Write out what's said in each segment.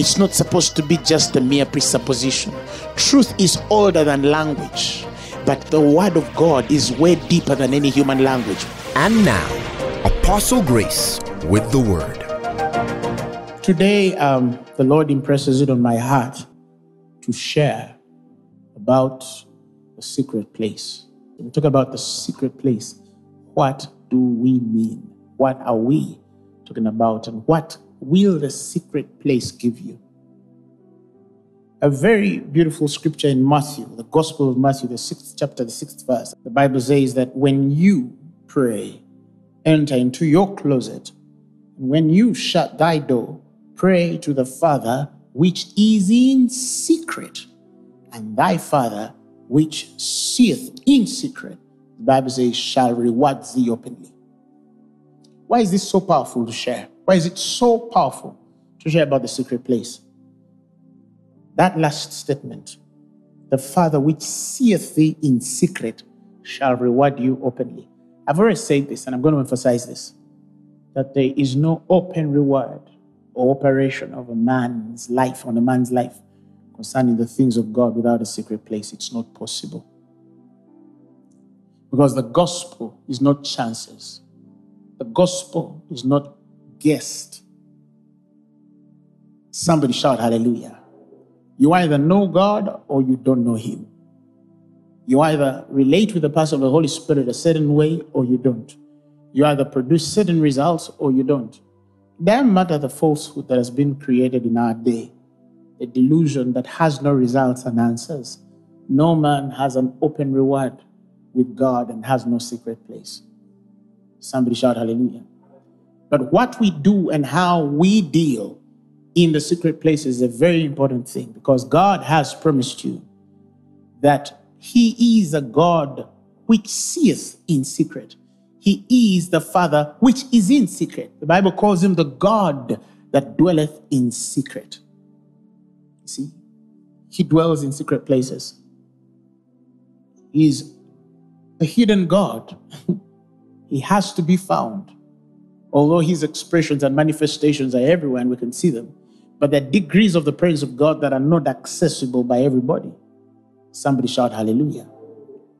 It's not supposed to be just a mere presupposition. Truth is older than language, but the word of God is way deeper than any human language. And now, Apostle Grace with the word. Today, um, the Lord impresses it on my heart to share about the secret place. When we talk about the secret place, what do we mean? What are we talking about? And what will the secret place give you? A very beautiful scripture in Matthew, the Gospel of Matthew, the sixth chapter, the sixth verse. The Bible says that when you pray, enter into your closet, and when you shut thy door, pray to the Father which is in secret, and thy Father which seeth in secret, the Bible says, shall reward thee openly. Why is this so powerful to share? Why is it so powerful to share about the secret place? That last statement, the Father which seeth thee in secret shall reward you openly. I've already said this, and I'm going to emphasize this that there is no open reward or operation of a man's life, on a man's life, concerning the things of God without a secret place. It's not possible. Because the gospel is not chances, the gospel is not guessed. Somebody shout hallelujah. You either know God or you don't know Him. You either relate with the person of the Holy Spirit a certain way or you don't. You either produce certain results or you don't. Doesn't matter the falsehood that has been created in our day, a delusion that has no results and answers. No man has an open reward with God and has no secret place. Somebody shout hallelujah. But what we do and how we deal in the secret place is a very important thing because God has promised you that He is a God which seeth in secret. He is the Father which is in secret. The Bible calls him the God that dwelleth in secret. You see, he dwells in secret places. He is a hidden God. he has to be found. Although his expressions and manifestations are everywhere and we can see them, but there are degrees of the presence of God that are not accessible by everybody. Somebody shout hallelujah.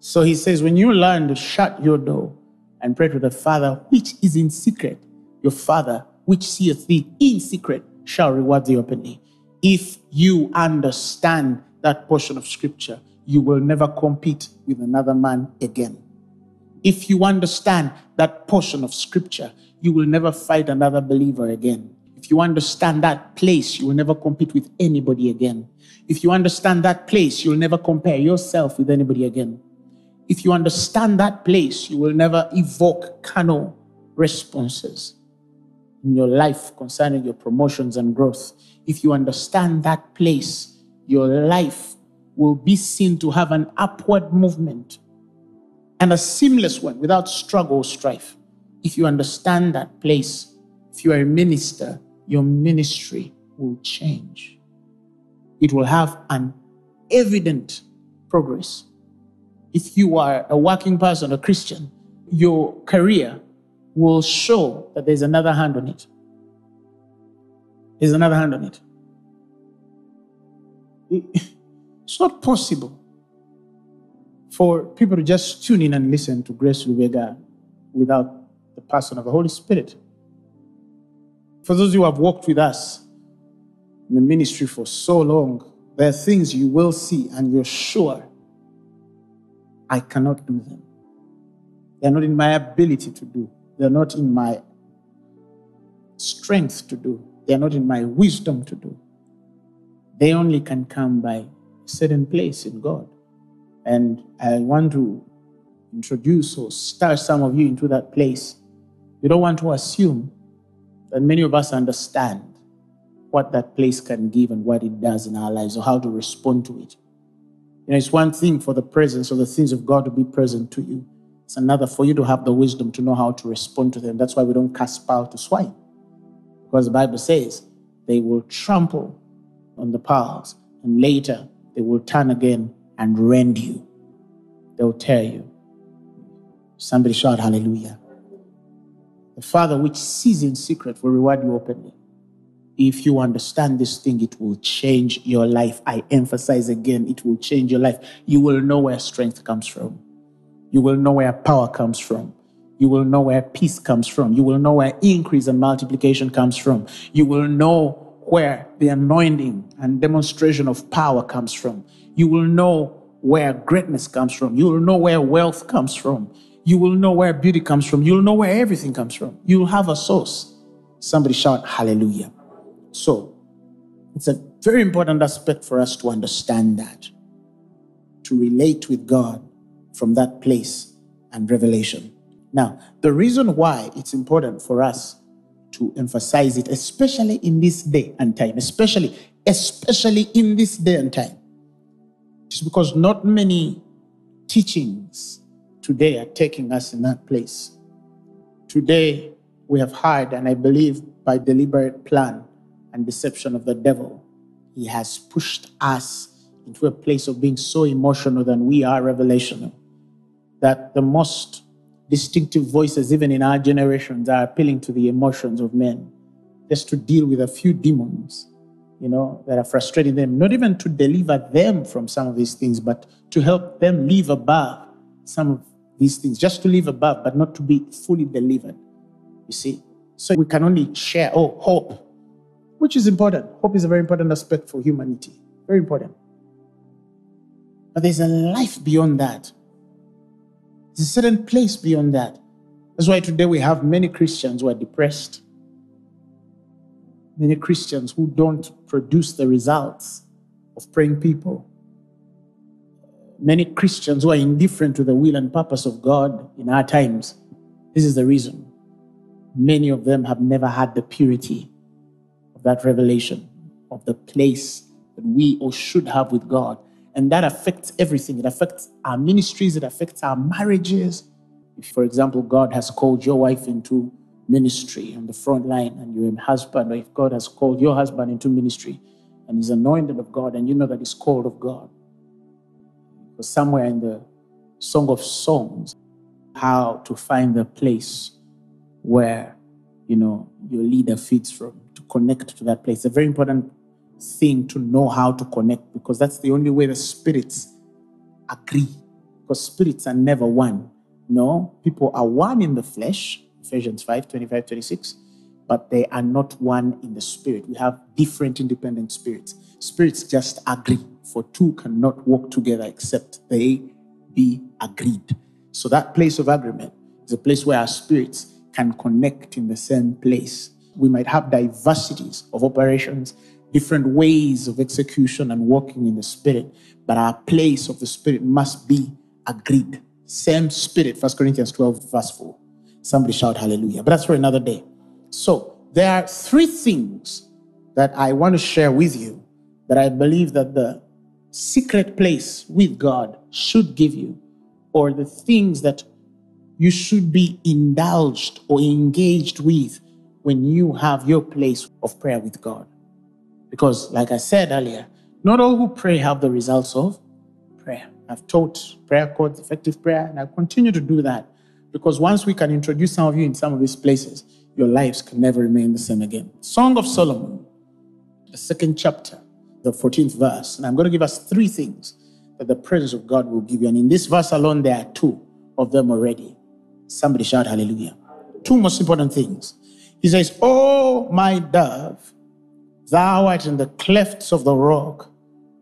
So he says, when you learn to shut your door and pray to the Father which is in secret, your Father which seeth thee in secret shall reward thee openly. If you understand that portion of scripture, you will never compete with another man again. If you understand that portion of scripture, you will never fight another believer again. If you understand that place, you will never compete with anybody again. If you understand that place, you'll never compare yourself with anybody again. If you understand that place, you will never evoke carnal responses in your life concerning your promotions and growth. If you understand that place, your life will be seen to have an upward movement and a seamless one without struggle or strife. If you understand that place, if you are a minister, your ministry will change. It will have an evident progress. If you are a working person, a Christian, your career will show that there's another hand on it. There's another hand on it. It's not possible for people to just tune in and listen to Grace Lubega without the person of the Holy Spirit. For those who have walked with us in the ministry for so long, there are things you will see and you're sure I cannot do them. They're not in my ability to do. They're not in my strength to do. They're not in my wisdom to do. They only can come by a certain place in God. And I want to introduce or start some of you into that place. You don't want to assume that many of us understand what that place can give and what it does in our lives or how to respond to it. You know, it's one thing for the presence or the things of God to be present to you. It's another for you to have the wisdom to know how to respond to them. That's why we don't cast power to swine. Because the Bible says they will trample on the powers and later they will turn again and rend you. They'll tear you. Somebody shout hallelujah. The Father which sees in secret will reward you openly. If you understand this thing, it will change your life. I emphasize again, it will change your life. You will know where strength comes from. You will know where power comes from. You will know where peace comes from. You will know where increase and multiplication comes from. You will know where the anointing and demonstration of power comes from. You will know where greatness comes from. You will know where wealth comes from. You will know where beauty comes from. You'll know where everything comes from. You'll have a source. Somebody shout hallelujah. So, it's a very important aspect for us to understand that, to relate with God from that place and revelation. Now, the reason why it's important for us to emphasize it, especially in this day and time, especially, especially in this day and time, is because not many teachings today are taking us in that place. Today, we have heard, and I believe by deliberate plan and deception of the devil, he has pushed us into a place of being so emotional than we are revelational. That the most distinctive voices, even in our generations, are appealing to the emotions of men just to deal with a few demons, you know, that are frustrating them, not even to deliver them from some of these things, but to help them live above some of these things, just to live above, but not to be fully delivered. You see? So we can only share, oh, hope, which is important. Hope is a very important aspect for humanity. Very important. But there's a life beyond that. There's a certain place beyond that. That's why today we have many Christians who are depressed. Many Christians who don't produce the results of praying people. Many Christians who are indifferent to the will and purpose of God in our times. This is the reason. Many of them have never had the purity of that revelation, of the place that we or should have with God and that affects everything. It affects our ministries, it affects our marriages. If, for example, God has called your wife into ministry on the front line and you're a husband, or if God has called your husband into ministry and he's anointed of God and you know that he's called of God. Somewhere in the Song of Songs, how to find the place where, you know, your leader feeds from, to connect to that place. A very important thing to know how to connect because that's the only way the spirits agree. Because spirits are never one. No, people are one in the flesh, Ephesians 5 25, 26, but they are not one in the spirit. We have different independent spirits. Spirits just agree, for two cannot walk together except they be agreed. So that place of agreement is a place where our spirits can connect in the same place. We might have diversities of operations different ways of execution and walking in the Spirit, but our place of the Spirit must be agreed. Same Spirit, 1 Corinthians 12, verse 4. Somebody shout hallelujah. But that's for another day. So there are three things that I want to share with you that I believe that the secret place with God should give you, or the things that you should be indulged or engaged with when you have your place of prayer with God. Because, like I said earlier, not all who pray have the results of prayer. I've taught prayer codes, effective prayer, and I continue to do that because once we can introduce some of you in some of these places, your lives can never remain the same again. Song of Solomon, the second chapter, the 14th verse. And I'm going to give us three things that the presence of God will give you. And in this verse alone, there are two of them already. Somebody shout hallelujah. Two most important things. He says, Oh, my dove, Thou art in the clefts of the rock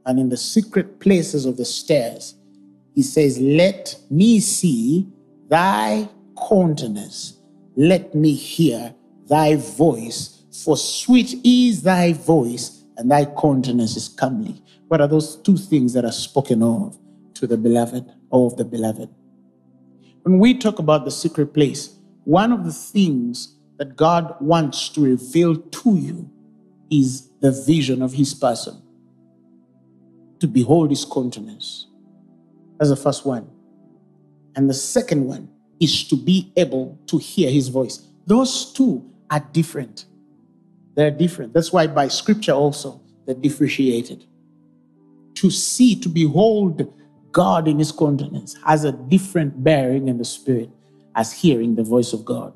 and in the secret places of the stairs. He says, Let me see thy countenance. Let me hear thy voice. For sweet is thy voice, and thy countenance is comely. What are those two things that are spoken of to the beloved or of the beloved? When we talk about the secret place, one of the things that God wants to reveal to you is the vision of his person. To behold his countenance. That's the first one. And the second one is to be able to hear his voice. Those two are different. They're different. That's why by scripture also they're differentiated. To see, to behold God in his countenance has a different bearing in the spirit as hearing the voice of God.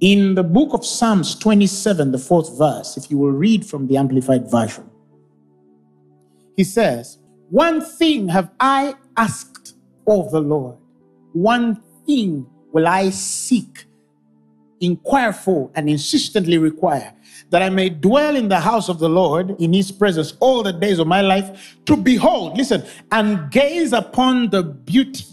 In the book of Psalms 27, the fourth verse, if you will read from the Amplified Version, he says, One thing have I asked of the Lord, one thing will I seek, inquire for, and insistently require, that I may dwell in the house of the Lord in his presence all the days of my life, to behold, listen, and gaze upon the beauty,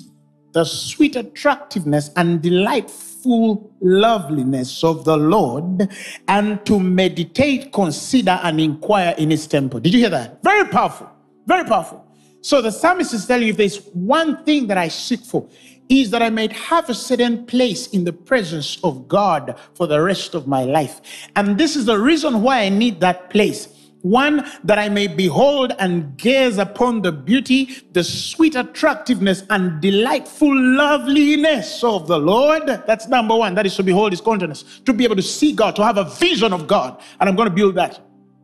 the sweet attractiveness, and delightful loveliness of the Lord and to meditate, consider, and inquire in his temple. Did you hear that? Very powerful. Very powerful. So the psalmist is telling you if there's one thing that I seek for, is that I might have a certain place in the presence of God for the rest of my life. And this is the reason why I need that place one, that I may behold and gaze upon the beauty, the sweet attractiveness, and delightful loveliness of the Lord. That's number one. That is to behold his countenance, to be able to see God, to have a vision of God. And I'm going to build that.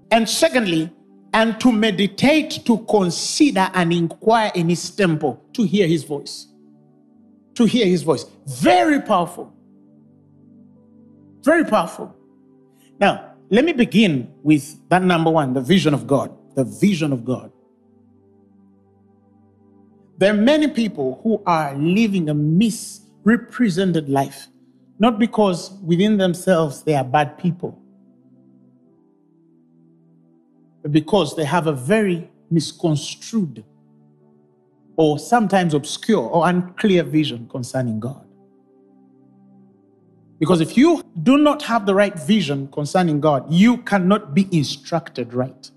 And secondly, and to meditate, to consider, and inquire in his temple, to hear his voice. To hear his voice. Very powerful. Very powerful. Now, let me begin with that number one the vision of God. The vision of God. There are many people who are living a misrepresented life, not because within themselves they are bad people, because they have a very misconstrued or sometimes obscure or unclear vision concerning God. Because if you do not have the right vision concerning God, you cannot be instructed right.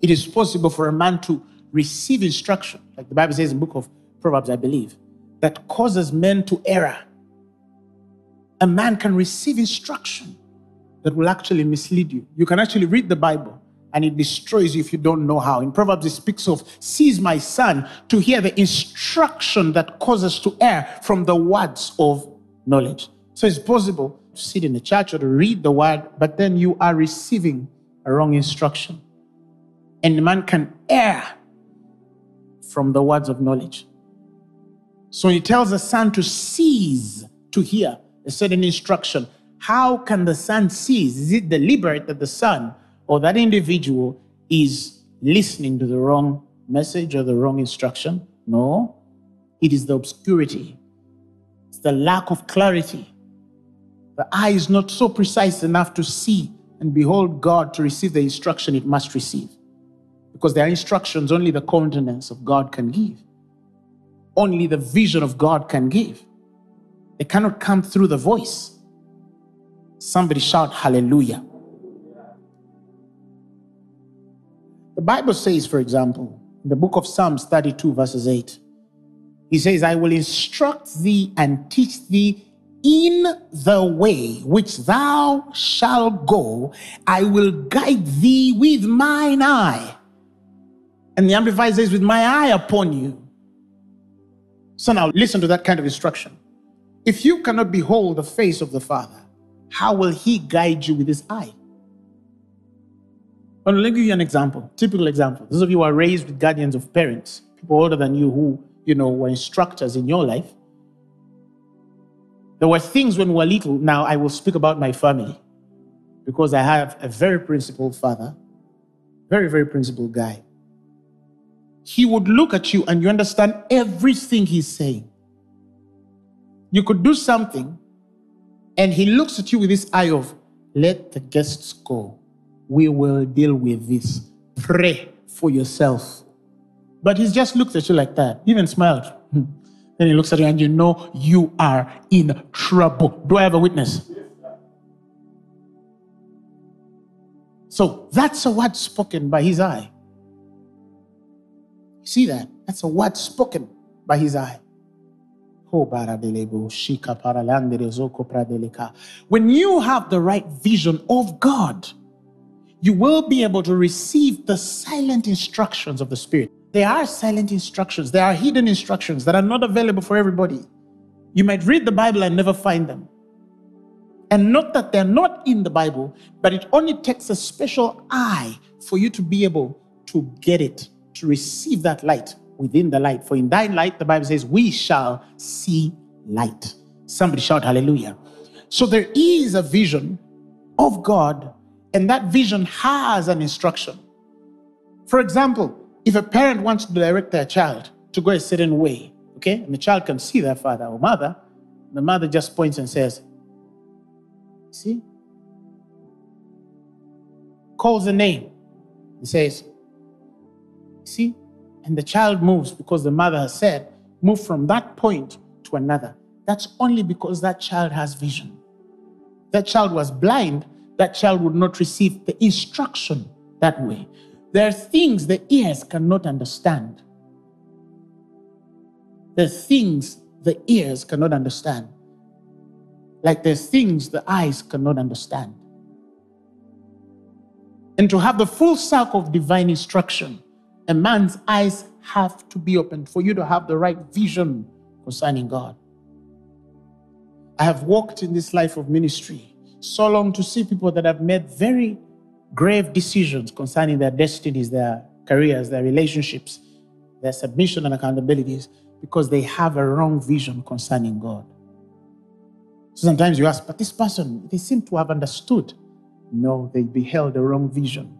It is possible for a man to receive instruction, like the Bible says in the book of Proverbs, I believe, that causes men to err. A man can receive instruction that will actually mislead you. You can actually read the Bible and it destroys you if you don't know how. In Proverbs, it speaks of, Seize my son to hear the instruction that causes to err from the words of knowledge. So it's possible to sit in the church or to read the word, but then you are receiving a wrong instruction. And the man can err from the words of knowledge. So he tells the son to cease to hear a certain instruction. How can the son cease? Is it deliberate that the son or that individual is listening to the wrong message or the wrong instruction. No, it is the obscurity, it's the lack of clarity. The eye is not so precise enough to see and behold God to receive the instruction it must receive. Because there are instructions only the countenance of God can give, only the vision of God can give. They cannot come through the voice. Somebody shout hallelujah. The Bible says, for example, in the book of Psalms 32, verses 8, he says, I will instruct thee and teach thee in the way which thou shalt go. I will guide thee with mine eye. And the Amplified says, with my eye upon you. So now listen to that kind of instruction. If you cannot behold the face of the Father, how will he guide you with his eye? But let me give you an example, typical example. Those of you who are raised with guardians of parents, people older than you who, you know, were instructors in your life. There were things when we were little. Now I will speak about my family because I have a very principled father, very, very principled guy. He would look at you and you understand everything he's saying. You could do something and he looks at you with this eye of, let the guests go we will deal with this. Pray for yourself. But he just looked at you like that, even smiled. Hmm. then he looks at you and you know you are in trouble. Do I have a witness? So that's a word spoken by his eye. You see that? That's a word spoken by his eye. When you have the right vision of God, you will be able to receive the silent instructions of the Spirit. There are silent instructions, there are hidden instructions that are not available for everybody. You might read the Bible and never find them. And not that they're not in the Bible, but it only takes a special eye for you to be able to get it, to receive that light within the light. For in thy light, the Bible says, we shall see light. Somebody shout hallelujah. So there is a vision of God, and that vision has an instruction. For example, if a parent wants to direct their child to go a certain way, okay, and the child can see their father or mother, the mother just points and says, See? Calls a name and says, See? And the child moves because the mother has said, move from that point to another. That's only because that child has vision. That child was blind, that child would not receive the instruction that way. There are things the ears cannot understand. There are things the ears cannot understand. Like there's things the eyes cannot understand. And to have the full circle of divine instruction, a man's eyes have to be opened for you to have the right vision concerning God. I have walked in this life of ministry so long to see people that have made very grave decisions concerning their destinies, their careers, their relationships, their submission and accountabilities because they have a wrong vision concerning God. So sometimes you ask, but this person, they seem to have understood. No, they beheld the wrong vision.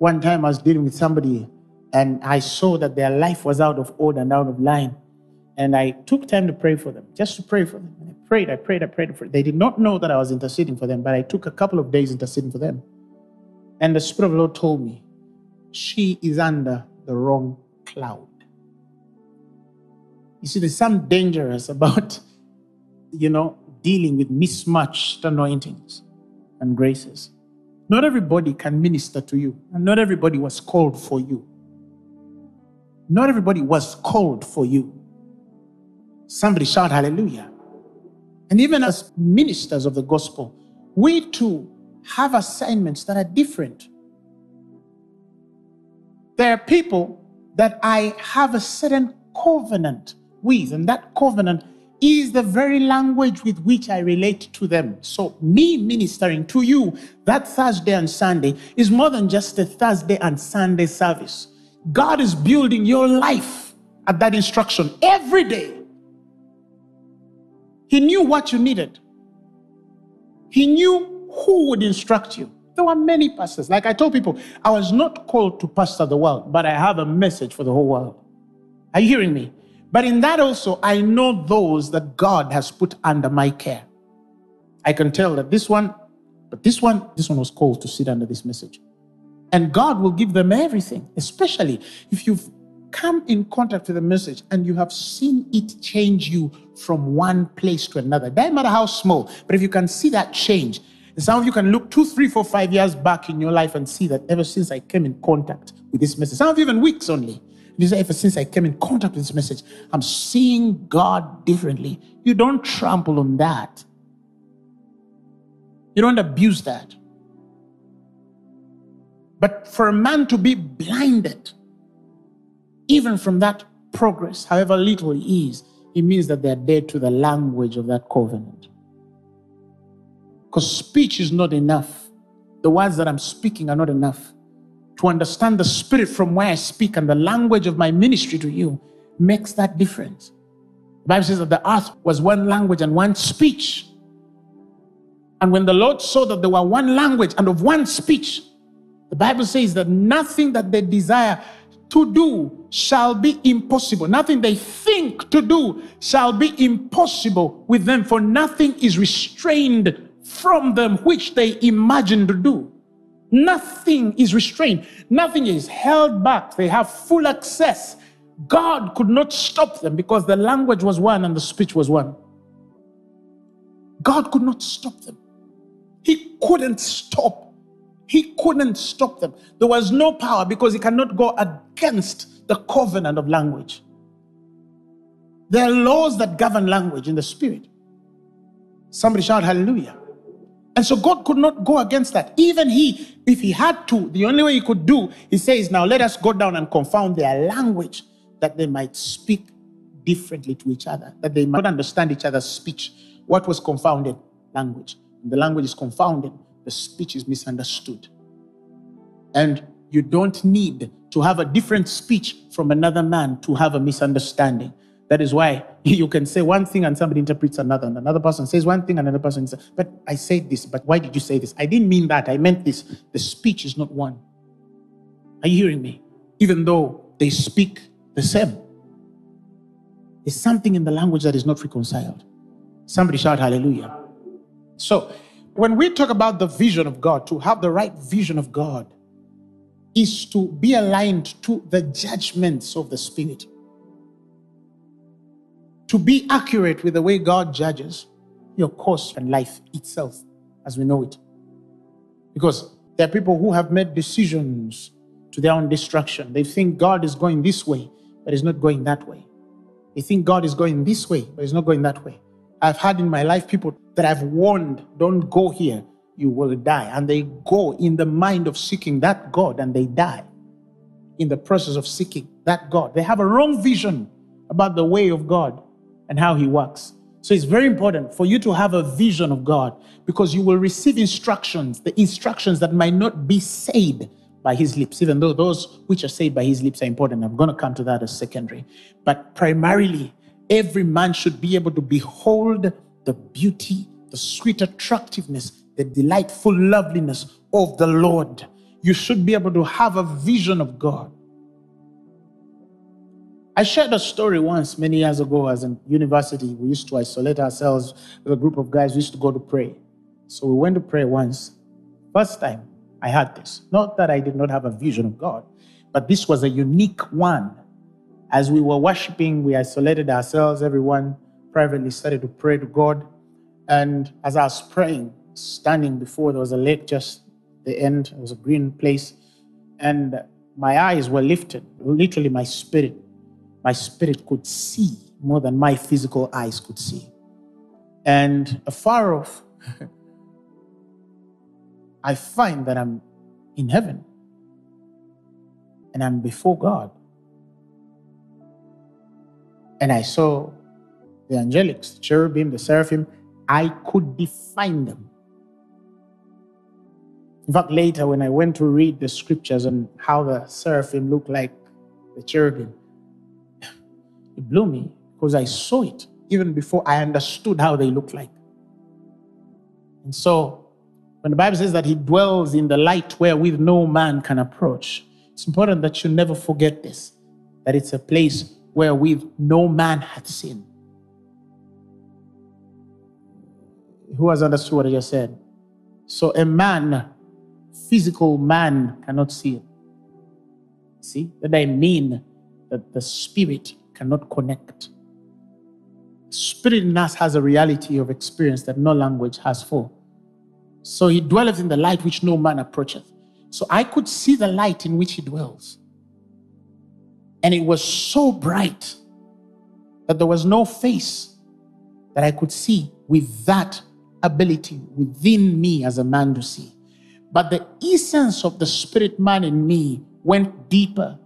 One time I was dealing with somebody and I saw that their life was out of order and out of line. And I took time to pray for them, just to pray for them. And I prayed, I prayed, I prayed for them. They did not know that I was interceding for them, but I took a couple of days interceding for them. And the Spirit of the Lord told me, she is under the wrong cloud. You see, there's some dangerous about, you know, dealing with mismatched anointings and graces. Not everybody can minister to you, and not everybody was called for you. Not everybody was called for you. Somebody shout hallelujah. And even as ministers of the gospel, we too have assignments that are different. There are people that I have a certain covenant with. And that covenant is the very language with which I relate to them. So, me ministering to you that Thursday and Sunday is more than just a Thursday and Sunday service. God is building your life at that instruction every day. He knew what you needed, He knew who would instruct you. There were many pastors. Like I told people, I was not called to pastor the world, but I have a message for the whole world. Are you hearing me? But in that also, I know those that God has put under my care. I can tell that this one, but this one, this one was called to sit under this message. And God will give them everything, especially if you've come in contact with the message and you have seen it change you from one place to another. Doesn't matter how small, but if you can see that change, and some of you can look two, three, four, five years back in your life and see that ever since I came in contact with this message, some of you even weeks only, this ever since I came in contact with this message, I'm seeing God differently. You don't trample on that. You don't abuse that. But for a man to be blinded, even from that progress, however little it is, it means that they're dead to the language of that covenant. Because speech is not enough. The words that I'm speaking are not enough to understand the spirit from where I speak and the language of my ministry to you makes that difference. The Bible says that the earth was one language and one speech. And when the Lord saw that there were one language and of one speech, the Bible says that nothing that they desire to do shall be impossible. Nothing they think to do shall be impossible with them, for nothing is restrained from them which they imagine to do. Nothing is restrained, nothing is held back. They have full access. God could not stop them because the language was one and the speech was one. God could not stop them. He couldn't stop. He couldn't stop them. There was no power because he cannot go against the covenant of language. There are laws that govern language in the spirit. Somebody shout hallelujah. And so God could not go against that. Even He, if He had to, the only way He could do, He says, Now let us go down and confound their language that they might speak differently to each other, that they might understand each other's speech. What was confounded? Language. The language is confounded, the speech is misunderstood. And you don't need to have a different speech from another man to have a misunderstanding. That is why you can say one thing and somebody interprets another, and another person says one thing and another person says, But I said this, but why did you say this? I didn't mean that. I meant this. The speech is not one. Are you hearing me? Even though they speak the same, there's something in the language that is not reconciled. Somebody shout hallelujah. So, when we talk about the vision of God, to have the right vision of God is to be aligned to the judgments of the Spirit to be accurate with the way God judges your course and life itself as we know it. Because there are people who have made decisions to their own destruction. They think God is going this way, but He's not going that way. They think God is going this way, but He's not going that way. I've had in my life people that I've warned, don't go here, you will die. And they go in the mind of seeking that God and they die in the process of seeking that God. They have a wrong vision about the way of God and how He works. So it's very important for you to have a vision of God because you will receive instructions, the instructions that might not be said by His lips, even though those which are said by His lips are important. I'm going to come to that as secondary. But primarily, every man should be able to behold the beauty, the sweet attractiveness, the delightful loveliness of the Lord. You should be able to have a vision of God. I shared a story once many years ago as in university. We used to isolate ourselves with a group of guys. We used to go to pray. So we went to pray once. First time I had this. Not that I did not have a vision of God, but this was a unique one. As we were worshiping, we isolated ourselves. Everyone privately started to pray to God. And as I was praying, standing before, there was a lake just the end. It was a green place. And my eyes were lifted. Literally, my spirit my spirit could see more than my physical eyes could see. And afar off, I find that I'm in heaven and I'm before God. And I saw the angelics, the cherubim, the seraphim. I could define them. In fact, later when I went to read the scriptures on how the seraphim looked like the cherubim, it blew me because I saw it even before I understood how they look like. And so, when the Bible says that He dwells in the light wherewith no man can approach, it's important that you never forget this that it's a place wherewith no man hath seen. Who has understood what I just said? So, a man, physical man, cannot see it. See? That I mean that the spirit cannot connect. Spirit in us has a reality of experience that no language has for. So he dwelleth in the light which no man approacheth. So I could see the light in which he dwells. And it was so bright that there was no face that I could see with that ability within me as a man to see. But the essence of the spirit man in me went deeper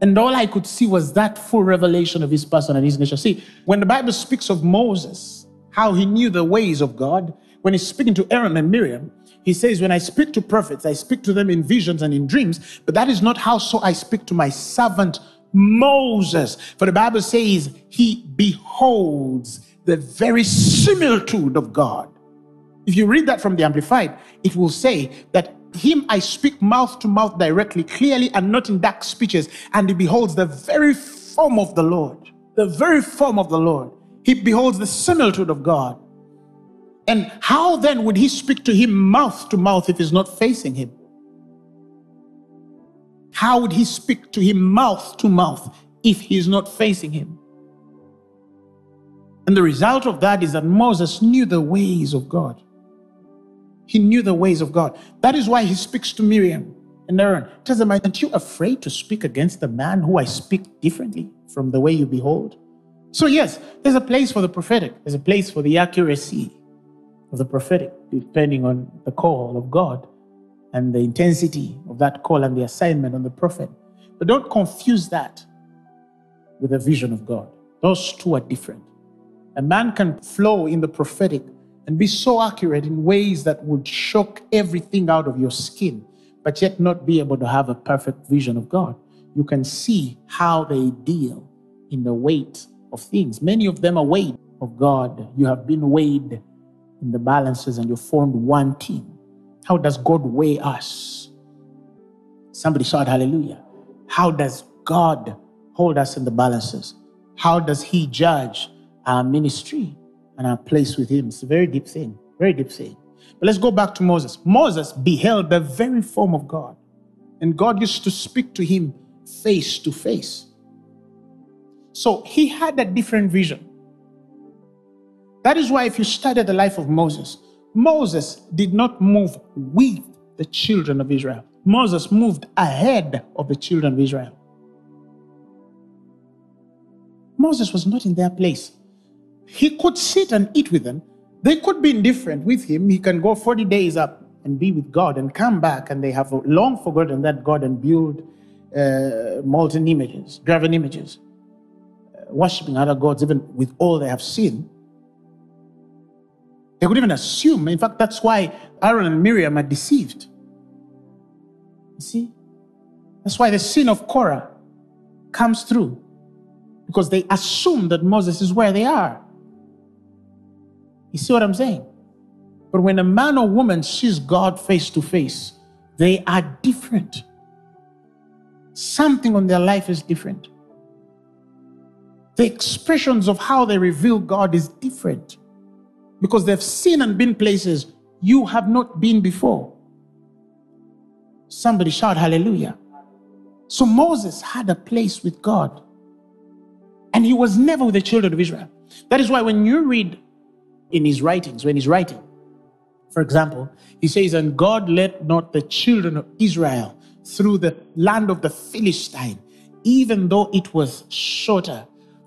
and all I could see was that full revelation of his person and his nature. See, when the Bible speaks of Moses, how he knew the ways of God, when he's speaking to Aaron and Miriam, he says, When I speak to prophets, I speak to them in visions and in dreams, but that is not how so I speak to my servant Moses. For the Bible says he beholds the very similitude of God. If you read that from the Amplified, it will say that him I speak mouth to mouth directly, clearly, and not in dark speeches. And he beholds the very form of the Lord. The very form of the Lord. He beholds the similitude of God. And how then would he speak to him mouth to mouth if he's not facing him? How would he speak to him mouth to mouth if he's not facing him? And the result of that is that Moses knew the ways of God. He knew the ways of God. That is why he speaks to Miriam and Aaron. Tells them, Aren't you afraid to speak against the man who I speak differently from the way you behold? So, yes, there's a place for the prophetic, there's a place for the accuracy of the prophetic, depending on the call of God and the intensity of that call and the assignment on the prophet. But don't confuse that with the vision of God. Those two are different. A man can flow in the prophetic and be so accurate in ways that would shock everything out of your skin, but yet not be able to have a perfect vision of God. You can see how they deal in the weight of things. Many of them are weighed of God. You have been weighed in the balances and you formed one team. How does God weigh us? Somebody shout hallelujah. How does God hold us in the balances? How does He judge our ministry and our place with Him? It's a very deep thing, very deep thing. But let's go back to Moses. Moses beheld the very form of God, and God used to speak to him face to face. So he had a different vision. That is why, if you study the life of Moses, Moses did not move with the children of Israel, Moses moved ahead of the children of Israel. Moses was not in their place. He could sit and eat with them. They could be indifferent with him. He can go 40 days up and be with God and come back, and they have long forgotten that God and build uh, molten images, graven images, uh, worshiping other gods, even with all they have seen. They could even assume. In fact, that's why Aaron and Miriam are deceived. You see? That's why the sin of Korah comes through. Because they assume that Moses is where they are. You see what I'm saying? But when a man or woman sees God face to face, they are different. Something on their life is different. The expressions of how they reveal God is different because they've seen and been places you have not been before. Somebody shout hallelujah. So Moses had a place with God, and he was never with the children of Israel. That is why when you read in his writings, when he's writing, for example, he says, And God led not the children of Israel through the land of the Philistine, even though it was shorter.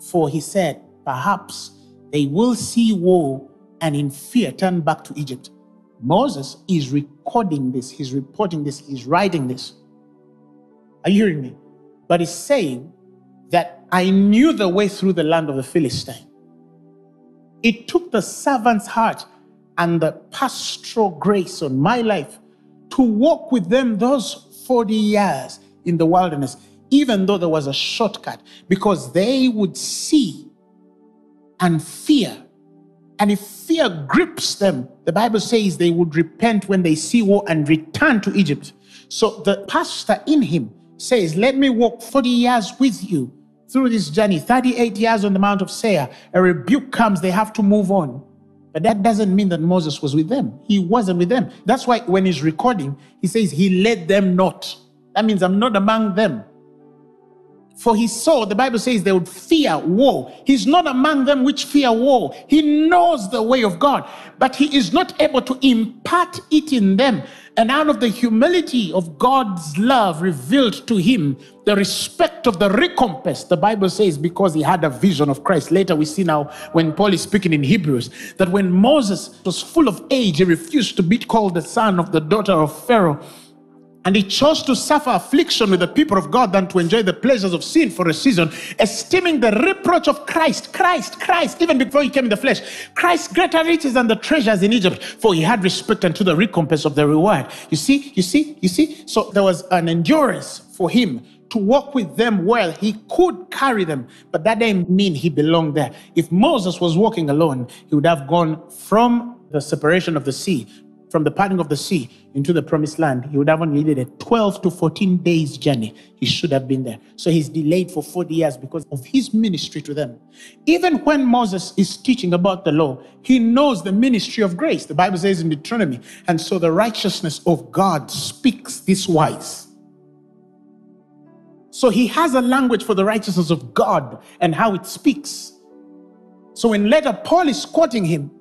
For he said, Perhaps they will see war and in fear turn back to Egypt. Moses is recording this, he's reporting this, he's writing this. Are you hearing me? But he's saying that I knew the way through the land of the Philistine. It took the servant's heart and the pastoral grace on my life to walk with them those 40 years in the wilderness, even though there was a shortcut, because they would see and fear and if fear grips them, the Bible says they would repent when they see war and return to Egypt. So the pastor in him says, Let me walk 40 years with you through this journey, 38 years on the Mount of Seir. A rebuke comes, they have to move on. But that doesn't mean that Moses was with them. He wasn't with them. That's why when he's recording, he says, He led them not. That means I'm not among them. For he saw, the Bible says they would fear war. He's not among them which fear war. He knows the way of God, but he is not able to impart it in them. And out of the humility of God's love revealed to him, the respect of the recompense, the Bible says, because he had a vision of Christ. Later, we see now when Paul is speaking in Hebrews that when Moses was full of age, he refused to be called the son of the daughter of Pharaoh and he chose to suffer affliction with the people of God than to enjoy the pleasures of sin for a season, esteeming the reproach of Christ, Christ, Christ, even before he came in the flesh. Christ greater riches than the treasures in Egypt, for he had respect unto the recompense of the reward. You see, you see, you see? So there was an endurance for him to walk with them well. He could carry them, but that didn't mean he belonged there. If Moses was walking alone, he would have gone from the separation of the sea from the parting of the sea into the promised land, he would have only needed a 12 to 14 days journey. He should have been there. So he's delayed for 40 years because of his ministry to them. Even when Moses is teaching about the law, he knows the ministry of grace. The Bible says in Deuteronomy, and so the righteousness of God speaks this wise. So he has a language for the righteousness of God and how it speaks. So when later Paul is quoting him,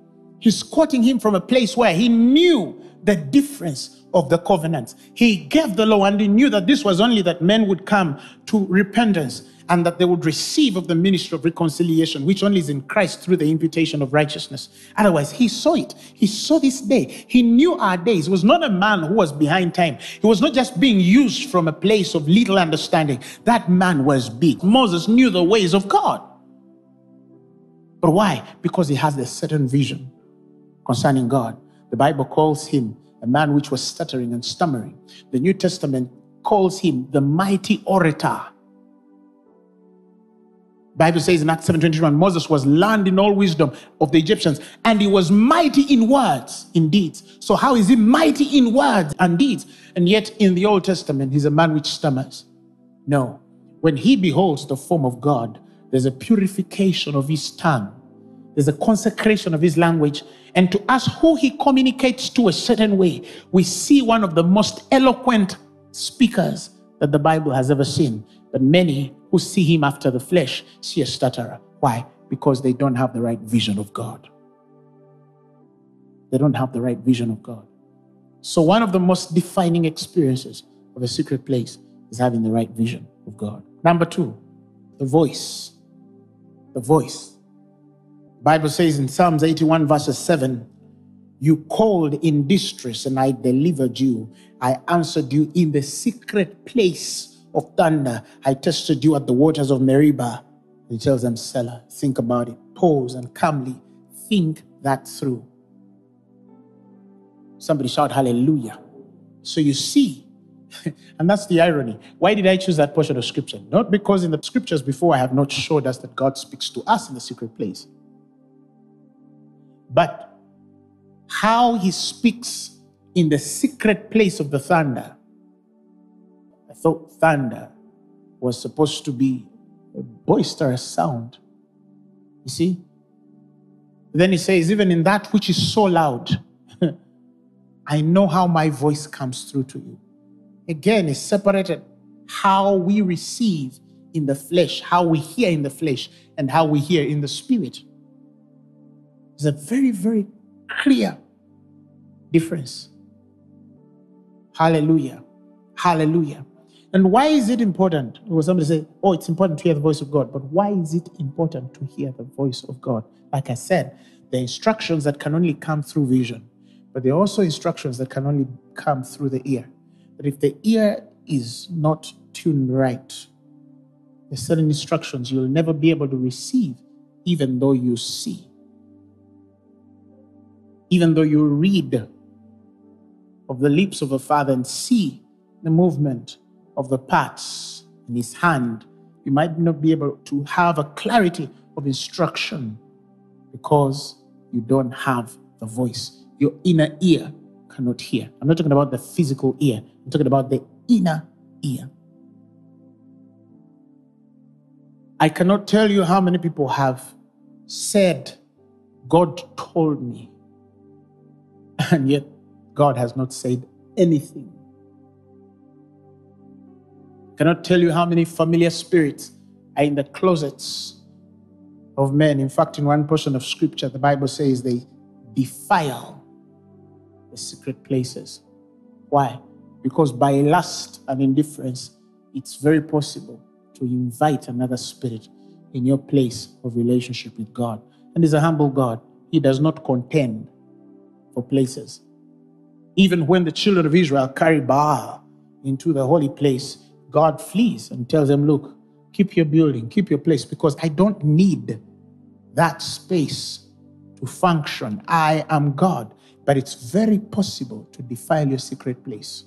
He's quoting him from a place where he knew the difference of the covenants. He gave the law and he knew that this was only that men would come to repentance and that they would receive of the ministry of reconciliation, which only is in Christ through the imputation of righteousness. Otherwise, he saw it. He saw this day. He knew our days. He was not a man who was behind time. He was not just being used from a place of little understanding. That man was big. Moses knew the ways of God. But why? Because he has a certain vision concerning God. The Bible calls him a man which was stuttering and stammering. The New Testament calls him the mighty orator. Bible says in Acts 7:21, Moses was learned in all wisdom of the Egyptians, and he was mighty in words, in deeds. So how is he mighty in words and deeds? And yet in the Old Testament, he's a man which stammers. No. When he beholds the form of God, there's a purification of his tongue. There's a consecration of his language. And to us who he communicates to a certain way, we see one of the most eloquent speakers that the Bible has ever seen. But many who see him after the flesh see a stutterer. Why? Because they don't have the right vision of God. They don't have the right vision of God. So, one of the most defining experiences of a secret place is having the right vision of God. Number two, the voice. The voice. Bible says in Psalms 81, verses 7, you called in distress, and I delivered you. I answered you in the secret place of thunder. I tested you at the waters of Meribah. He tells them, Selah, think about it. Pause and calmly think that through. Somebody shout hallelujah. So you see, and that's the irony. Why did I choose that portion of scripture? Not because in the scriptures before I have not showed us that God speaks to us in the secret place, but how he speaks in the secret place of the thunder. I thought thunder was supposed to be a boisterous sound. You see? Then he says, even in that which is so loud, I know how my voice comes through to you. Again, it's separated how we receive in the flesh, how we hear in the flesh, and how we hear in the spirit. It's a very, very clear difference. Hallelujah. Hallelujah. And why is it important? Well, somebody say, oh, it's important to hear the voice of God. But why is it important to hear the voice of God? Like I said, the instructions that can only come through vision, but there are also instructions that can only come through the ear. But if the ear is not tuned right, there's certain instructions you'll never be able to receive, even though you see even though you read of the lips of a father and see the movement of the parts in his hand, you might not be able to have a clarity of instruction because you don't have the voice. Your inner ear cannot hear. I'm not talking about the physical ear, I'm talking about the inner ear. I cannot tell you how many people have said, God told me. And yet, God has not said anything. I cannot tell you how many familiar spirits are in the closets of men. In fact, in one portion of scripture, the Bible says they defile the secret places. Why? Because by lust and indifference, it's very possible to invite another spirit in your place of relationship with God. And he's a humble God. He does not contend for places. Even when the children of Israel carry Baal into the holy place, God flees and tells them, Look, keep your building, keep your place, because I don't need that space to function. I am God. But it's very possible to defile your secret place.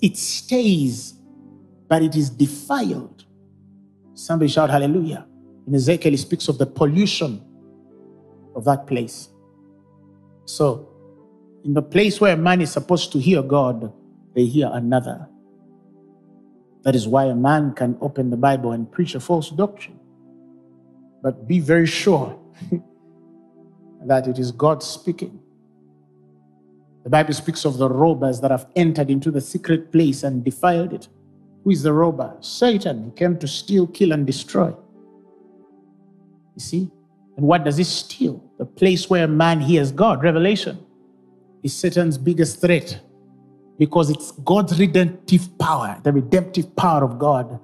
It stays, but it is defiled. Somebody shout hallelujah. In Ezekiel, he speaks of the pollution of that place. So, in the place where a man is supposed to hear God, they hear another. That is why a man can open the Bible and preach a false doctrine. But be very sure that it is God speaking. The Bible speaks of the robbers that have entered into the secret place and defiled it. Who is the robber? Satan. He came to steal, kill, and destroy. You see? And what does he steal? The place where man hears God. Revelation is Satan's biggest threat because it's God's redemptive power. The redemptive power of God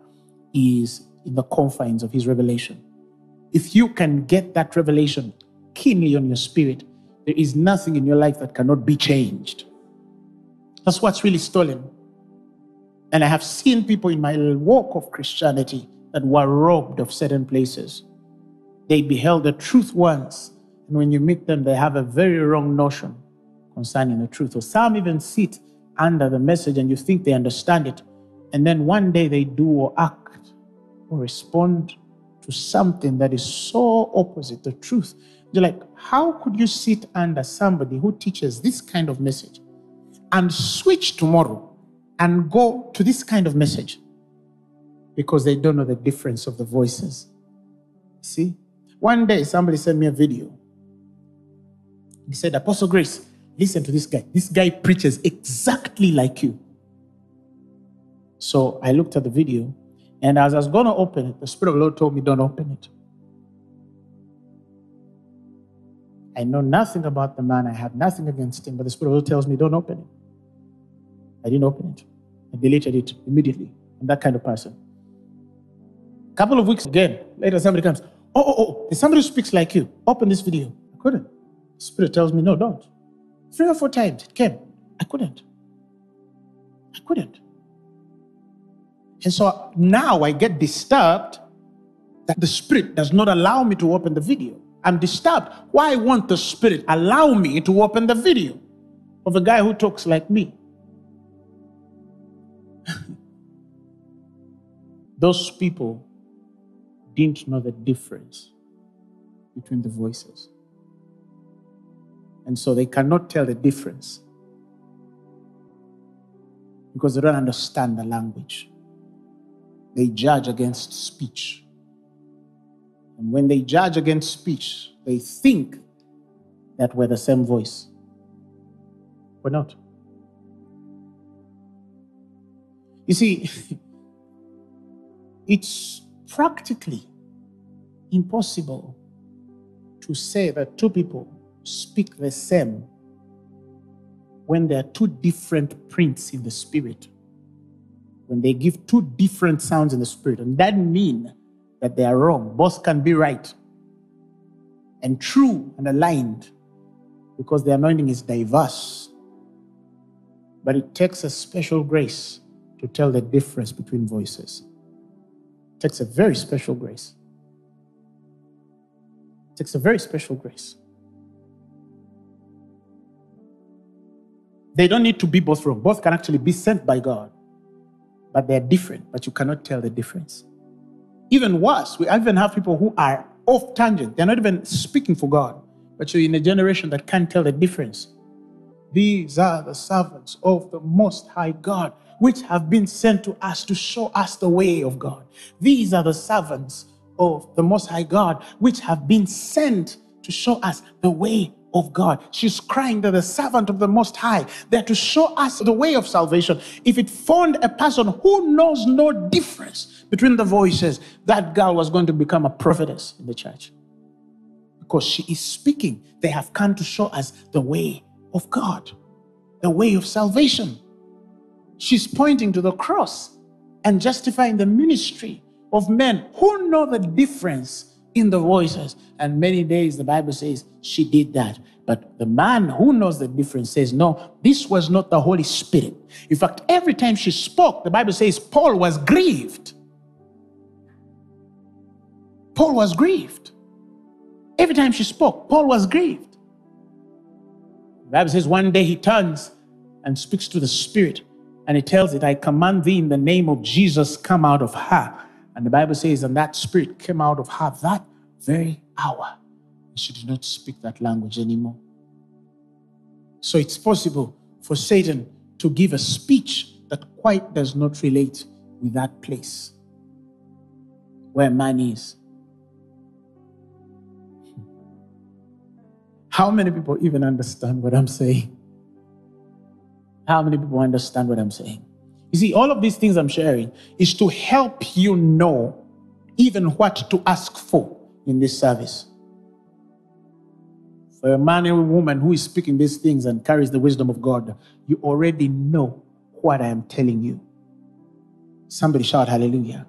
is in the confines of his revelation. If you can get that revelation keenly on your spirit, there is nothing in your life that cannot be changed. That's what's really stolen. And I have seen people in my walk of Christianity that were robbed of certain places. They beheld the truth once, and when you meet them, they have a very wrong notion concerning the truth. Or some even sit under the message and you think they understand it, and then one day they do or act or respond to something that is so opposite the truth. You're like, how could you sit under somebody who teaches this kind of message and switch tomorrow and go to this kind of message? Because they don't know the difference of the voices. See? One day somebody sent me a video. He said, Apostle Grace, listen to this guy. This guy preaches exactly like you. So I looked at the video, and as I was going to open it, the Spirit of the Lord told me, Don't open it. I know nothing about the man. I have nothing against him, but the Spirit of the Lord tells me, Don't open it. I didn't open it. I deleted it immediately. I'm that kind of person. A couple of weeks again, later somebody comes, Oh, oh, oh, there's somebody who speaks like you. Open this video. I couldn't. The Spirit tells me, No, don't. Three or four times it came. I couldn't. I couldn't. And so now I get disturbed that the Spirit does not allow me to open the video. I'm disturbed. Why won't the Spirit allow me to open the video of a guy who talks like me? Those people didn't know the difference between the voices. And so they cannot tell the difference because they don't understand the language they judge against speech. And when they judge against speech, they think that we're the same voice. We're not. You see, it's practically impossible to say that two people speak the same when there are two different prints in the spirit when they give two different sounds in the spirit. And that mean that they are wrong. Both can be right and true and aligned because the anointing is diverse. But it takes a special grace to tell the difference between voices. It takes a very special grace. It takes a very special grace. They don't need to be both wrong. Both can actually be sent by God but they're different, but you cannot tell the difference. Even worse, we even have people who are off tangent. They're not even speaking for God, but you're in a generation that can't tell the difference. These are the servants of the Most High God, which have been sent to us to show us the way of God. These are the servants of the Most High God, which have been sent to show us the way of God. She's crying that the servant of the Most High there to show us the way of salvation. If it found a person who knows no difference between the voices, that girl was going to become a prophetess in the church. Because she is speaking. They have come to show us the way of God, the way of salvation. She's pointing to the cross and justifying the ministry of men who know the difference in the voices. And many days the Bible says she did that. But the man who knows the difference says, no, this was not the Holy Spirit. In fact, every time she spoke, the Bible says Paul was grieved. Paul was grieved. Every time she spoke, Paul was grieved. The Bible says one day he turns and speaks to the Spirit and he tells it, I command thee in the name of Jesus, come out of her. And the Bible says, and that spirit came out of her that very hour. She did not speak that language anymore. So it's possible for Satan to give a speech that quite does not relate with that place where man is. How many people even understand what I'm saying? How many people understand what I'm saying? You see, all of these things I'm sharing is to help you know even what to ask for in this service. For a man or a woman who is speaking these things and carries the wisdom of God, you already know what I am telling you. Somebody shout hallelujah.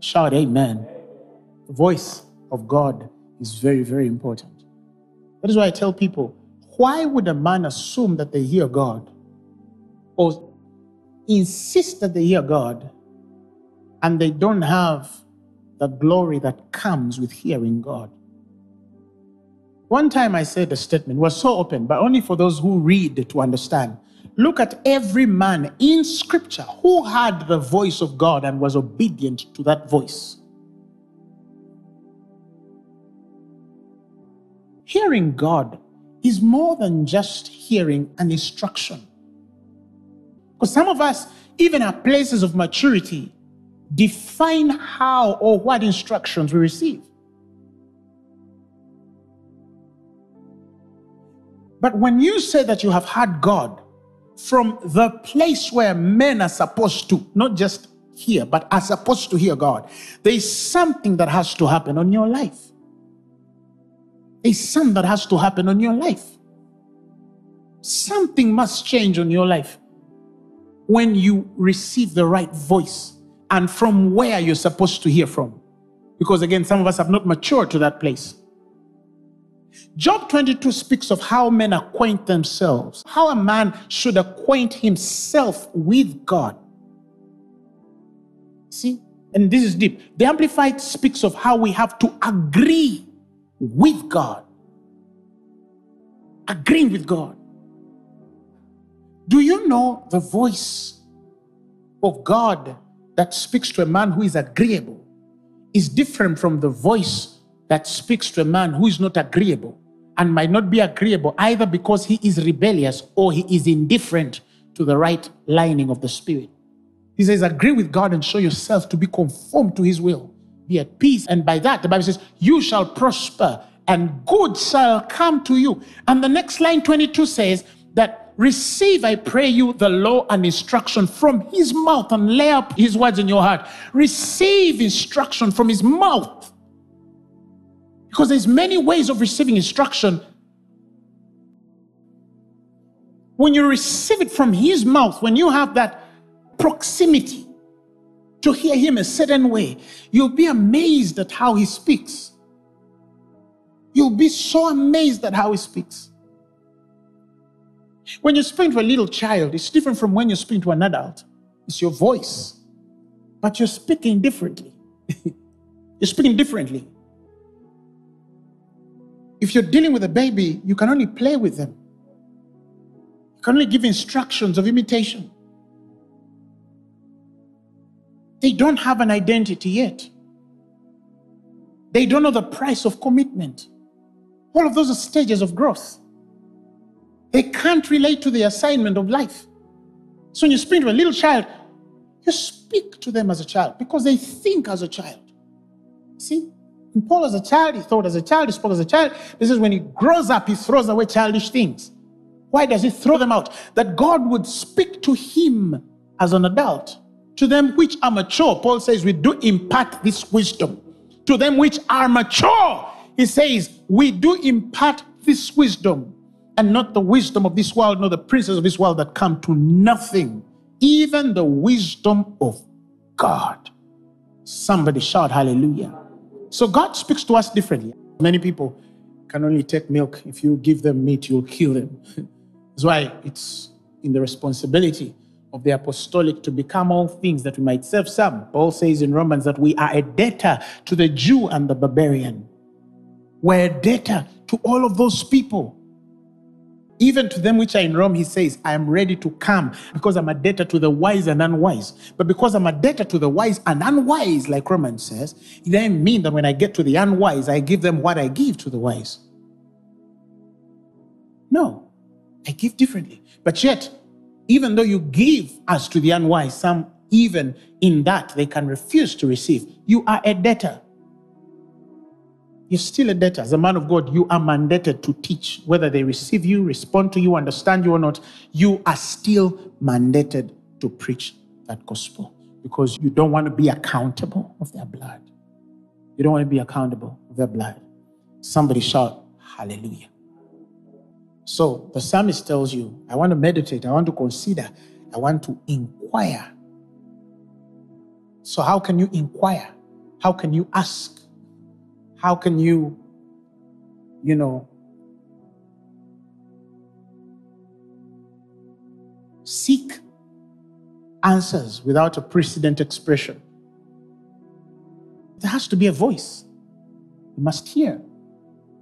Shout amen. The voice of God is very, very important. That is why I tell people why would a man assume that they hear God or insist that they hear God and they don't have the glory that comes with hearing God? One time I said a statement, was so open, but only for those who read to understand. Look at every man in scripture who had the voice of God and was obedient to that voice. Hearing God is more than just hearing an instruction. Because some of us, even at places of maturity, define how or what instructions we receive. But when you say that you have had God from the place where men are supposed to, not just hear, but are supposed to hear God, there is something that has to happen on your life. There's something that has to happen on your life. Something must change on your life when you receive the right voice and from where you're supposed to hear from. Because again, some of us have not matured to that place. Job 22 speaks of how men acquaint themselves, how a man should acquaint himself with God. See? And this is deep. The Amplified speaks of how we have to agree with God. Agreeing with God. Do you know the voice of God that speaks to a man who is agreeable is different from the voice that speaks to a man who is not agreeable and might not be agreeable either because he is rebellious or he is indifferent to the right lining of the spirit. He says, agree with God and show yourself to be conformed to his will. Be at peace. And by that, the Bible says, you shall prosper and good shall come to you. And the next line, 22, says that receive, I pray you, the law and instruction from his mouth and lay up his words in your heart. Receive instruction from his mouth. Because there's many ways of receiving instruction. When you receive it from his mouth, when you have that proximity to hear him a certain way, you'll be amazed at how he speaks. You'll be so amazed at how he speaks. When you speak to a little child, it's different from when you speak to an adult. It's your voice, but you're speaking differently. you're speaking differently. If you're dealing with a baby, you can only play with them. You can only give instructions of imitation. They don't have an identity yet. They don't know the price of commitment. All of those are stages of growth. They can't relate to the assignment of life. So when you speak to a little child, you speak to them as a child because they think as a child. See? Paul, as a child, he thought as a child, he spoke as a child. This is when he grows up, he throws away childish things. Why does he throw them out? That God would speak to him as an adult. To them which are mature, Paul says, we do impart this wisdom. To them which are mature, he says, we do impart this wisdom and not the wisdom of this world, nor the princes of this world that come to nothing, even the wisdom of God. Somebody shout hallelujah. So God speaks to us differently. Many people can only take milk. If you give them meat, you'll kill them. That's why it's in the responsibility of the apostolic to become all things that we might serve some. Paul says in Romans that we are a debtor to the Jew and the barbarian. We're a debtor to all of those people. Even to them which are in Rome, he says, I am ready to come because I'm a debtor to the wise and unwise. But because I'm a debtor to the wise and unwise, like Romans says, it doesn't mean that when I get to the unwise, I give them what I give to the wise. No, I give differently. But yet, even though you give as to the unwise, some even in that they can refuse to receive. You are a debtor. You're still a debtor. As a man of God, you are mandated to teach. Whether they receive you, respond to you, understand you or not, you are still mandated to preach that gospel because you don't want to be accountable of their blood. You don't want to be accountable of their blood. Somebody shout, Hallelujah. So the psalmist tells you, I want to meditate, I want to consider, I want to inquire. So, how can you inquire? How can you ask? How can you, you know, seek answers without a precedent expression? There has to be a voice. You must hear.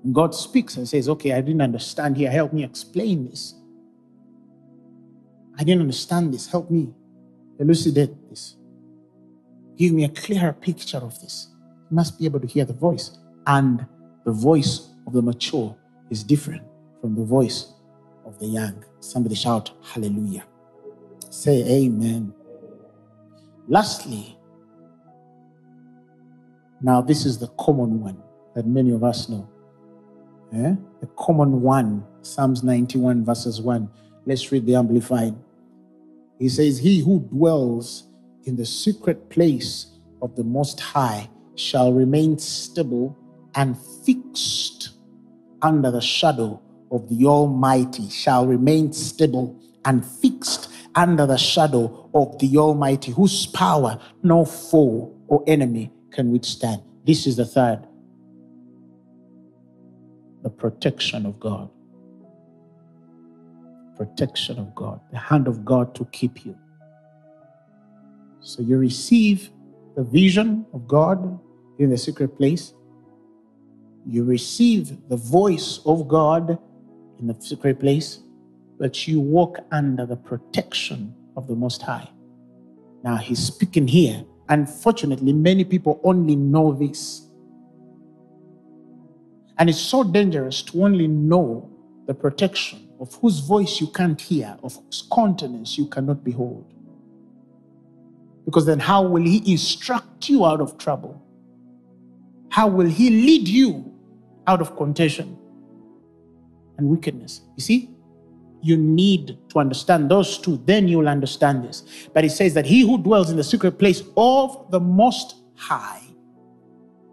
And God speaks and says, Okay, I didn't understand here. Help me explain this. I didn't understand this. Help me elucidate this. Give me a clearer picture of this. You must be able to hear the voice. And the voice of the mature is different from the voice of the young. Somebody shout, Hallelujah. Say Amen. Lastly, now this is the common one that many of us know. Eh? The common one, Psalms 91, verses 1. Let's read the Amplified. He says, He who dwells in the secret place of the Most High shall remain stable and fixed under the shadow of the Almighty, shall remain stable and fixed under the shadow of the Almighty, whose power no foe or enemy can withstand. This is the third the protection of God. Protection of God, the hand of God to keep you. So you receive the vision of God in the secret place. You receive the voice of God in the secret place, but you walk under the protection of the Most High. Now he's speaking here. Unfortunately, many people only know this. And it's so dangerous to only know the protection of whose voice you can't hear, of whose countenance you cannot behold. Because then, how will He instruct you out of trouble? How will He lead you out of contention and wickedness? You see, you need to understand those two, then you'll understand this. But it says that he who dwells in the secret place of the Most High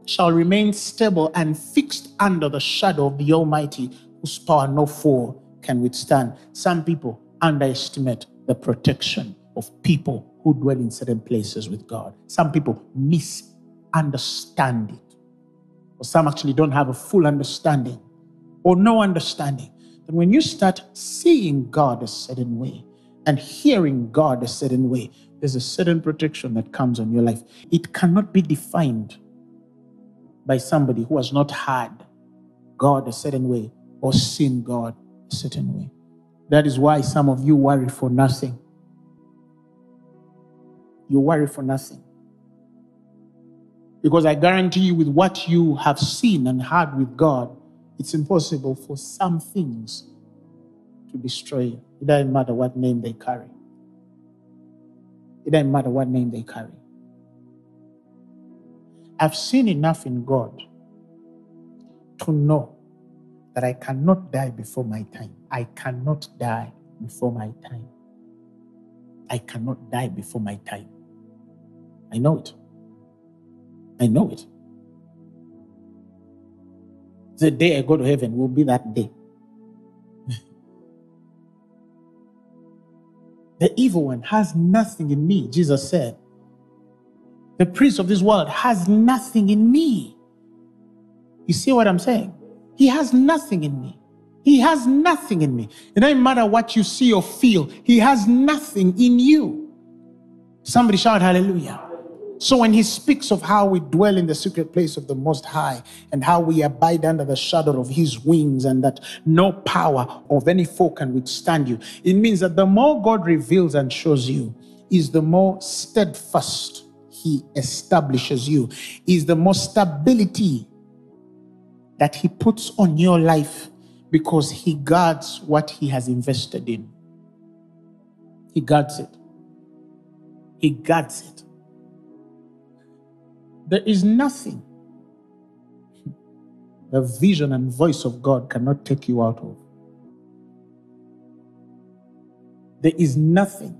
shall remain stable and fixed under the shadow of the Almighty, whose power no foe can withstand. Some people underestimate the protection of people who dwell in certain places with God. Some people misunderstand it, or some actually don't have a full understanding or no understanding. But when you start seeing God a certain way and hearing God a certain way, there's a certain protection that comes on your life. It cannot be defined by somebody who has not heard God a certain way or seen God a certain way. That is why some of you worry for nothing you worry for nothing. Because I guarantee you, with what you have seen and heard with God, it's impossible for some things to destroy you. It doesn't matter what name they carry. It doesn't matter what name they carry. I've seen enough in God to know that I cannot die before my time. I cannot die before my time. I cannot die before my time. I know it. I know it. The day I go to heaven will be that day. the evil one has nothing in me, Jesus said. The prince of this world has nothing in me. You see what I'm saying? He has nothing in me. He has nothing in me. It doesn't matter what you see or feel, He has nothing in you. Somebody shout hallelujah. So when he speaks of how we dwell in the secret place of the Most High and how we abide under the shadow of his wings and that no power of any foe can withstand you, it means that the more God reveals and shows you, is the more steadfast he establishes you, is the more stability that he puts on your life because he guards what he has invested in. He guards it. He guards it. There is nothing the vision and voice of God cannot take you out of. There is nothing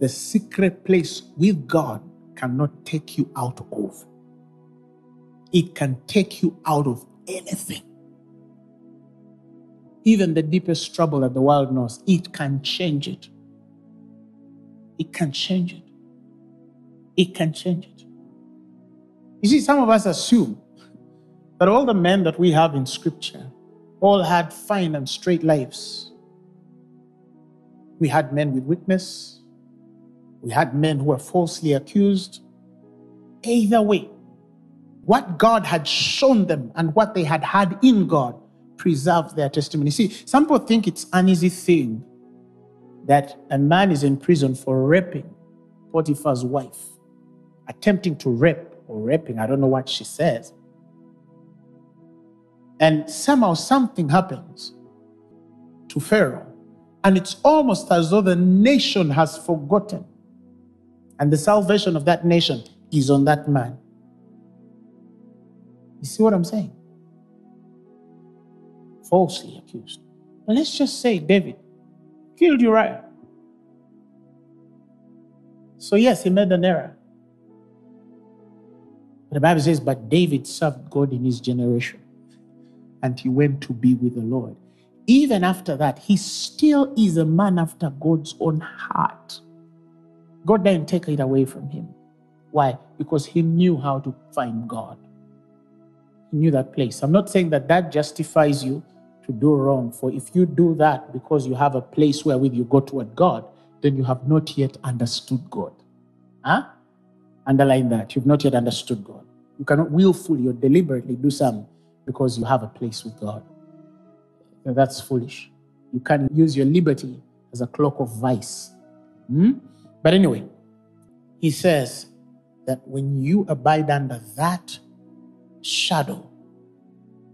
the secret place with God cannot take you out of. It can take you out of anything. Even the deepest trouble that the world knows, it can change it. It can change it. It can change it. You see, some of us assume that all the men that we have in scripture all had fine and straight lives. We had men with weakness, we had men who were falsely accused. Either way, what God had shown them and what they had had in God preserved their testimony. See, some people think it's an easy thing that a man is in prison for raping Potiphar's wife, attempting to rape or raping, I don't know what she says. And somehow something happens to Pharaoh, and it's almost as though the nation has forgotten. And the salvation of that nation is on that man. You see what I'm saying? Falsely accused. And let's just say David killed Uriah. So, yes, he made an error. The Bible says, But David served God in his generation, and he went to be with the Lord. Even after that, he still is a man after God's own heart. God didn't take it away from him. Why? Because he knew how to find God. He knew that place. I'm not saying that that justifies you to do wrong. For if you do that because you have a place wherewith you go toward God, then you have not yet understood God. Huh? Underline that. You've not yet understood God. You cannot willfully or deliberately do something because you have a place with God. That's foolish. You can use your liberty as a cloak of vice. Hmm? But anyway, he says that when you abide under that shadow,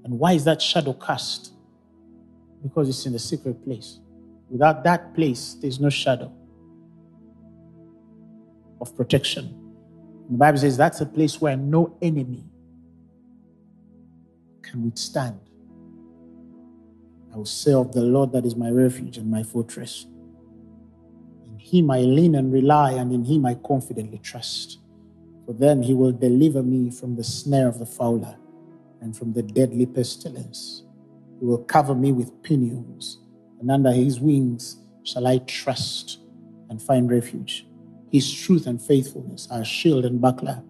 and why is that shadow cast? Because it's in the secret place. Without that place, there's no shadow of protection. The Bible says that's a place where no enemy can withstand. I will say of the Lord that is my refuge and my fortress. In him I lean and rely, and in him I confidently trust. For then he will deliver me from the snare of the fowler and from the deadly pestilence. He will cover me with pinions, and under his wings shall I trust and find refuge. His truth and faithfulness are shield and buckler.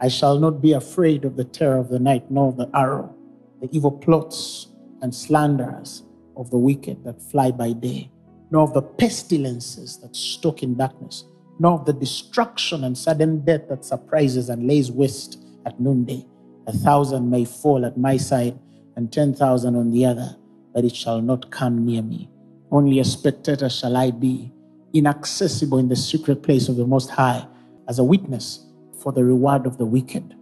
I shall not be afraid of the terror of the night, nor of the arrow, the evil plots and slanders of the wicked that fly by day, nor of the pestilences that stalk in darkness, nor of the destruction and sudden death that surprises and lays waste at noonday. A thousand may fall at my side and ten thousand on the other, but it shall not come near me. Only a spectator shall I be inaccessible in the secret place of the Most High as a witness for the reward of the wicked.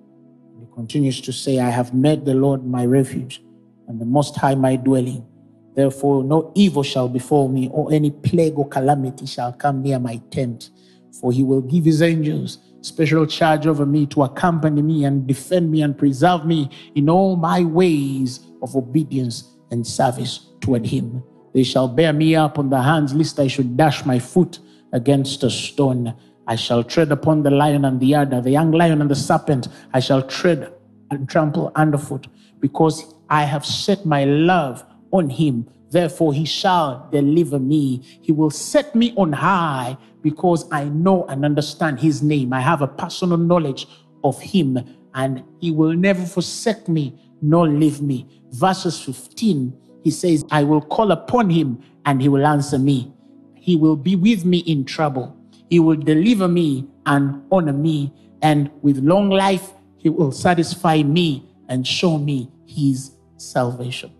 He continues to say, I have made the Lord my refuge and the Most High my dwelling. Therefore, no evil shall befall me, or any plague or calamity shall come near my tent. For he will give his angels special charge over me to accompany me and defend me and preserve me in all my ways of obedience and service toward him. They shall bear me up on the hands, lest I should dash my foot against a stone. I shall tread upon the lion and the adder, the young lion and the serpent. I shall tread and trample underfoot, because I have set my love on him. Therefore, he shall deliver me. He will set me on high, because I know and understand his name. I have a personal knowledge of him, and he will never forsake me nor leave me. Verses 15 he says, I will call upon him and he will answer me. He will be with me in trouble. He will deliver me and honor me. And with long life, he will satisfy me and show me his salvation.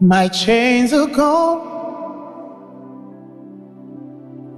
My chains are gone.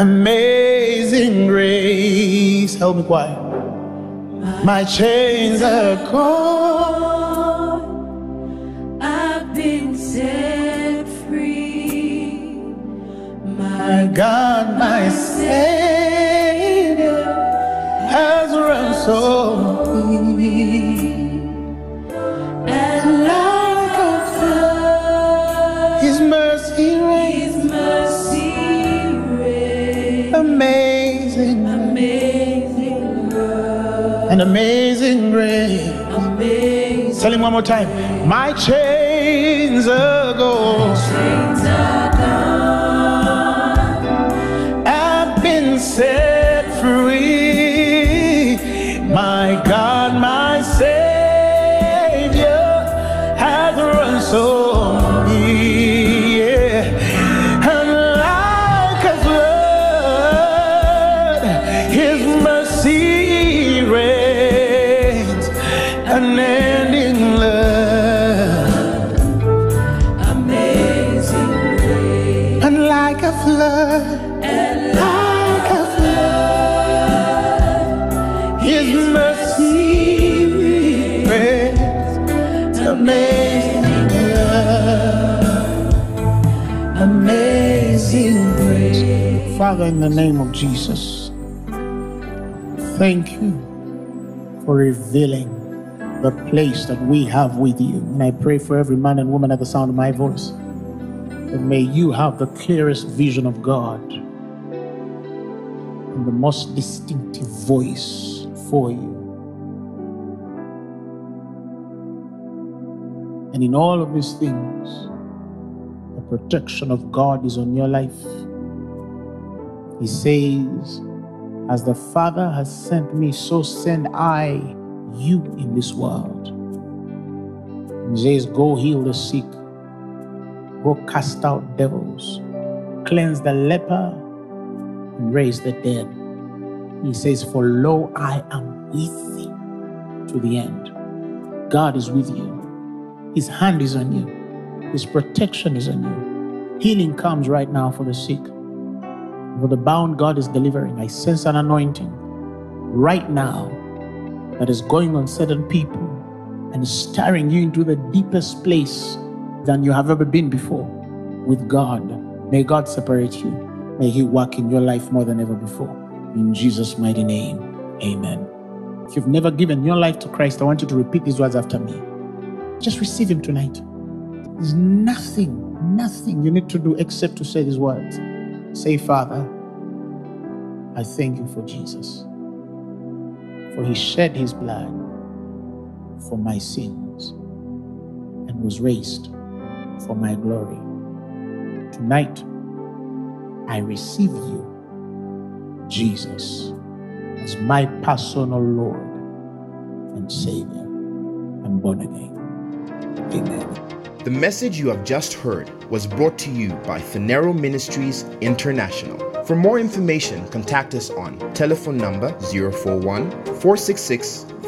amazing grace help me quiet. My chains are gone. I've been set free. My God, my Savior, has ransomed me. Tell him one more time. My chains are gone. Father, in the name of Jesus, thank you for revealing the place that we have with you. And I pray for every man and woman at the sound of my voice that may you have the clearest vision of God and the most distinctive voice for you. And in all of these things, the protection of God is on your life. He says, As the Father has sent me, so send I you in this world. He says, Go heal the sick, go cast out devils, cleanse the leper, and raise the dead. He says, For lo, I am with thee to the end. God is with you. His hand is on you. His protection is on you. Healing comes right now for the sick. For the bound, God is delivering. I sense an anointing right now that is going on certain people and staring you into the deepest place than you have ever been before with God. May God separate you. May He work in your life more than ever before. In Jesus' mighty name, amen. If you've never given your life to Christ, I want you to repeat these words after me. Just receive Him tonight. There's nothing, nothing you need to do except to say these words. Say, Father, I thank you for Jesus, for He shed His blood for my sins and was raised for my glory. Tonight, I receive you, Jesus, as my personal Lord and Savior. I'm born again. Amen. The message you have just heard was brought to you by Phaneroo Ministries International. For more information, contact us on telephone number 041 466